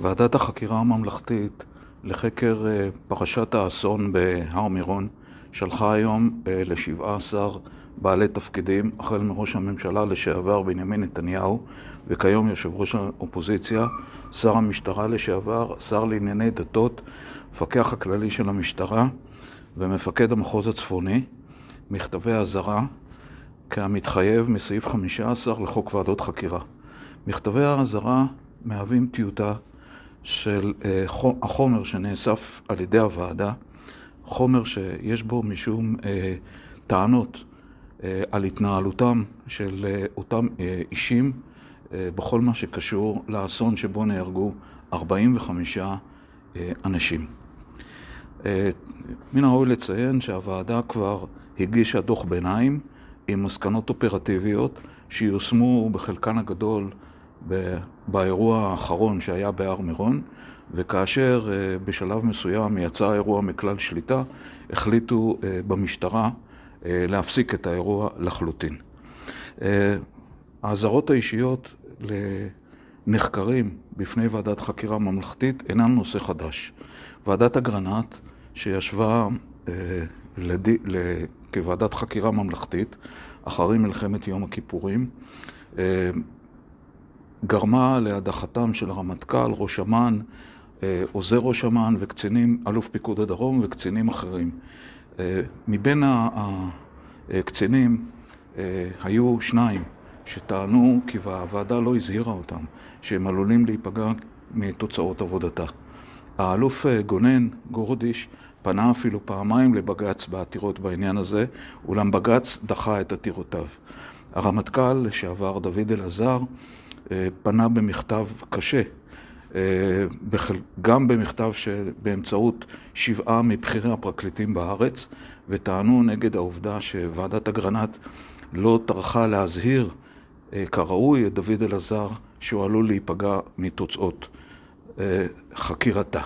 ועדת החקירה הממלכתית לחקר אה, פרשת האסון בהר מירון שלחה היום אה, ל-17 בעלי תפקידים, החל מראש הממשלה לשעבר בנימין נתניהו וכיום יושב ראש האופוזיציה, שר המשטרה לשעבר, שר לענייני דתות, מפקח הכללי של המשטרה ומפקד המחוז הצפוני, מכתבי אזהרה כמתחייב מסעיף 15 לחוק ועדות חקירה. מכתבי האזהרה מהווים טיוטה של אה, החומר שנאסף על ידי הוועדה, חומר שיש בו משום אה, טענות אה, על התנהלותם של אותם אישים בכל מה שקשור לאסון שבו נהרגו 45 אנשים. מן הראוי לציין שהוועדה כבר הגישה דוח ביניים עם מסקנות אופרטיביות שיושמו בחלקן הגדול באירוע האחרון שהיה בהר מירון, וכאשר אה, בשלב מסוים יצא האירוע מכלל שליטה, החליטו אה, במשטרה אה, להפסיק את האירוע לחלוטין. האזהרות האישיות לנחקרים בפני ועדת חקירה ממלכתית אינן נושא חדש. ועדת אגרנט, שישבה לד... כוועדת חקירה ממלכתית אחרי מלחמת יום הכיפורים, גרמה להדחתם של הרמטכ"ל, ראש אמ"ן, אה, עוזר ראש אמ"ן וקצינים, אלוף פיקוד הדרום וקצינים אחרים. אה, מבין הקצינים אה, היו שניים שטענו כי הוועדה לא הזהירה אותם שהם עלולים להיפגע מתוצאות עבודתה. האלוף גונן גורדיש פנה אפילו פעמיים לבג"ץ בעתירות בעניין הזה, אולם בג"ץ דחה את עתירותיו. הרמטכ"ל לשעבר דוד אלעזר פנה במכתב קשה, אה, גם במכתב שבאמצעות שבעה מבכירי הפרקליטים בארץ, וטענו נגד העובדה שוועדת אגרנט לא טרחה להזהיר אה, כראוי את דוד אלעזר שהוא עלול להיפגע מתוצאות אה, חקירתה.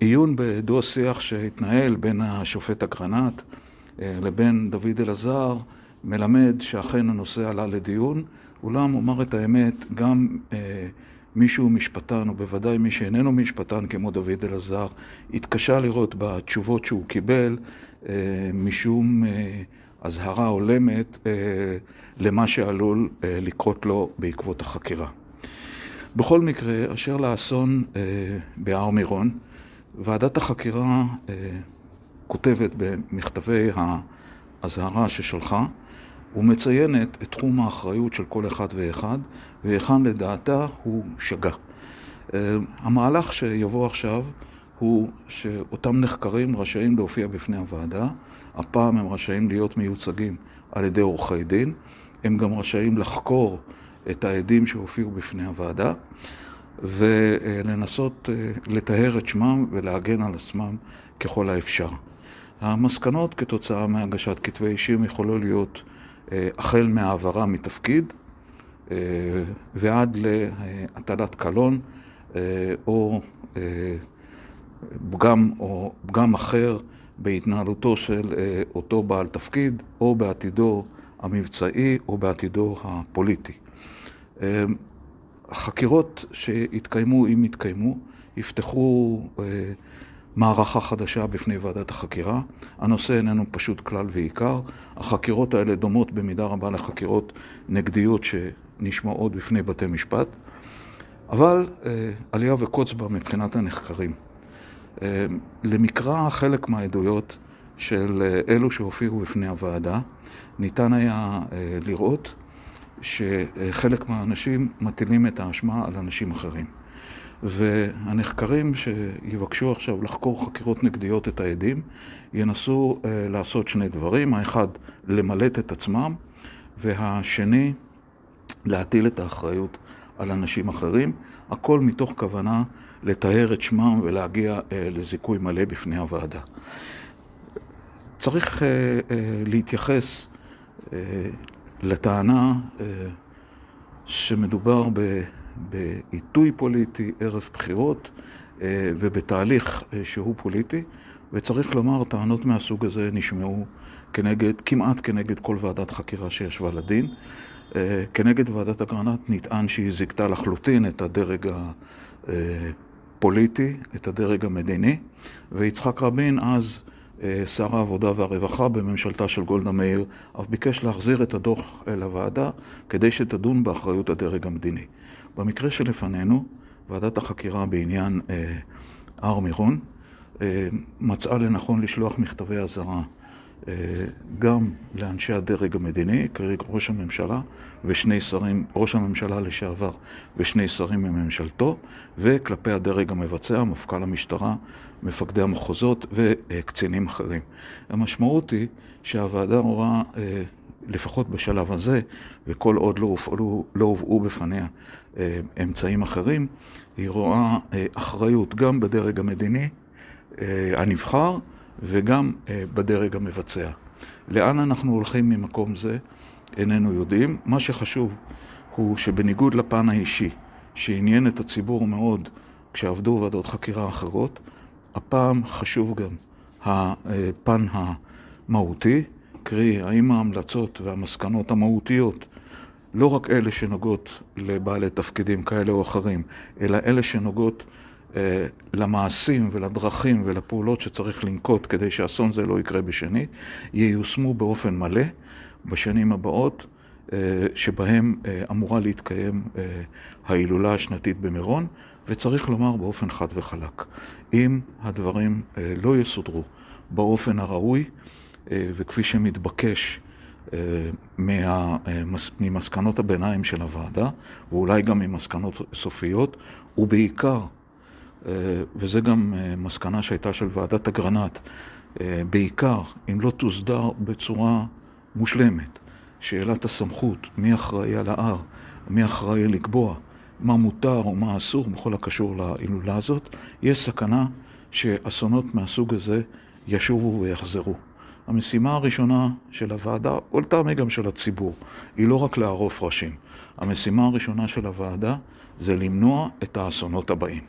עיון בדו-שיח שהתנהל בין השופט אגרנט לבין דוד אלעזר מלמד שאכן הנושא עלה לדיון, אולם אומר את האמת, גם אה, מי שהוא משפטן, או בוודאי מי שאיננו משפטן כמו דוד אלעזר, התקשה לראות בתשובות שהוא קיבל אה, משום אה, אזהרה הולמת אה, למה שעלול אה, לקרות לו בעקבות החקירה. בכל מקרה, אשר לאסון אה, בהר מירון, ועדת החקירה אה, כותבת במכתבי האזהרה ששלחה ומציינת את תחום האחריות של כל אחד ואחד, והיכן לדעתה הוא שגה. אה, המהלך שיבוא עכשיו הוא שאותם נחקרים רשאים להופיע בפני הוועדה, הפעם הם רשאים להיות מיוצגים על ידי עורכי דין, הם גם רשאים לחקור את העדים שהופיעו בפני הוועדה ולנסות אה, לטהר את שמם ולהגן על עצמם ככל האפשר. המסקנות כתוצאה מהגשת כתבי אישים יכולו להיות החל מהעברה מתפקיד אה, ועד להטלת קלון אה, או פגם או פגם אחר בהתנהלותו של אותו בעל תפקיד או בעתידו המבצעי או בעתידו הפוליטי. החקירות שהתקיימו, אם התקיימו, יפתחו מערכה חדשה בפני ועדת החקירה. הנושא איננו פשוט כלל ועיקר. החקירות האלה דומות במידה רבה לחקירות נגדיות שנשמעות בפני בתי משפט, אבל אה, עלייה וקוץ בה מבחינת הנחקרים. אה, למקרא חלק מהעדויות של אה, אלו שהופיעו בפני הוועדה, ניתן היה אה, לראות שחלק מהאנשים מטילים את האשמה על אנשים אחרים. והנחקרים שיבקשו עכשיו לחקור חקירות נגדיות את העדים, ינסו uh, לעשות שני דברים, האחד, למלט את עצמם, והשני, להטיל את האחריות על אנשים אחרים, הכל מתוך כוונה לטהר את שמם ולהגיע uh, לזיכוי מלא בפני הוועדה. צריך uh, uh, להתייחס uh, לטענה uh, שמדובר ב... בעיתוי פוליטי ערב בחירות אה, ובתהליך אה, שהוא פוליטי, וצריך לומר, טענות מהסוג הזה נשמעו כנגד, כמעט כנגד כל ועדת חקירה שישבה לדין. אה, כנגד ועדת אגרנט נטען שהיא זיכתה לחלוטין את הדרג פוליטי, את הדרג המדיני, ויצחק רבין אז שר העבודה והרווחה בממשלתה של גולדה מאיר, אף ביקש להחזיר את הדוח אל הוועדה כדי שתדון באחריות הדרג המדיני. במקרה שלפנינו, ועדת החקירה בעניין הר מירון מצאה לנכון לשלוח מכתבי אזהרה גם לאנשי הדרג המדיני, קרי ראש הממשלה ושני שרים, ראש הממשלה לשעבר ושני שרים מממשלתו, וכלפי הדרג המבצע, מפכ"ל המשטרה, מפקדי המחוזות וקצינים אחרים. המשמעות היא שהוועדה רואה, לפחות בשלב הזה, וכל עוד לא הופעלו, לא הובאו בפניה אמצעים אחרים, היא רואה אחריות גם בדרג המדיני הנבחר וגם בדרג המבצע. לאן אנחנו הולכים ממקום זה, איננו יודעים. מה שחשוב הוא שבניגוד לפן האישי, שעניין את הציבור מאוד כשעבדו ועדות חקירה אחרות, הפעם חשוב גם הפן המהותי, קרי האם ההמלצות והמסקנות המהותיות, לא רק אלה שנוגעות לבעלי תפקידים כאלה או אחרים, אלא אלה שנוגעות למעשים ולדרכים ולפעולות שצריך לנקוט כדי שאסון זה לא יקרה בשנית, ייושמו באופן מלא בשנים הבאות שבהם אמורה להתקיים ההילולה השנתית במירון, וצריך לומר באופן חד וחלק, אם הדברים לא יסודרו באופן הראוי וכפי שמתבקש ממסקנות הביניים של הוועדה, ואולי גם ממסקנות סופיות, ובעיקר וזה גם מסקנה שהייתה של ועדת אגרנט, בעיקר אם לא תוסדר בצורה מושלמת שאלת הסמכות, מי אחראי על ההר, מי אחראי לקבוע מה מותר או מה אסור בכל הקשור להילולה הזאת, יש סכנה שאסונות מהסוג הזה ישובו ויחזרו. המשימה הראשונה של הוועדה, ולטעמי גם של הציבור, היא לא רק לערוף ראשים. המשימה הראשונה של הוועדה זה למנוע את האסונות הבאים.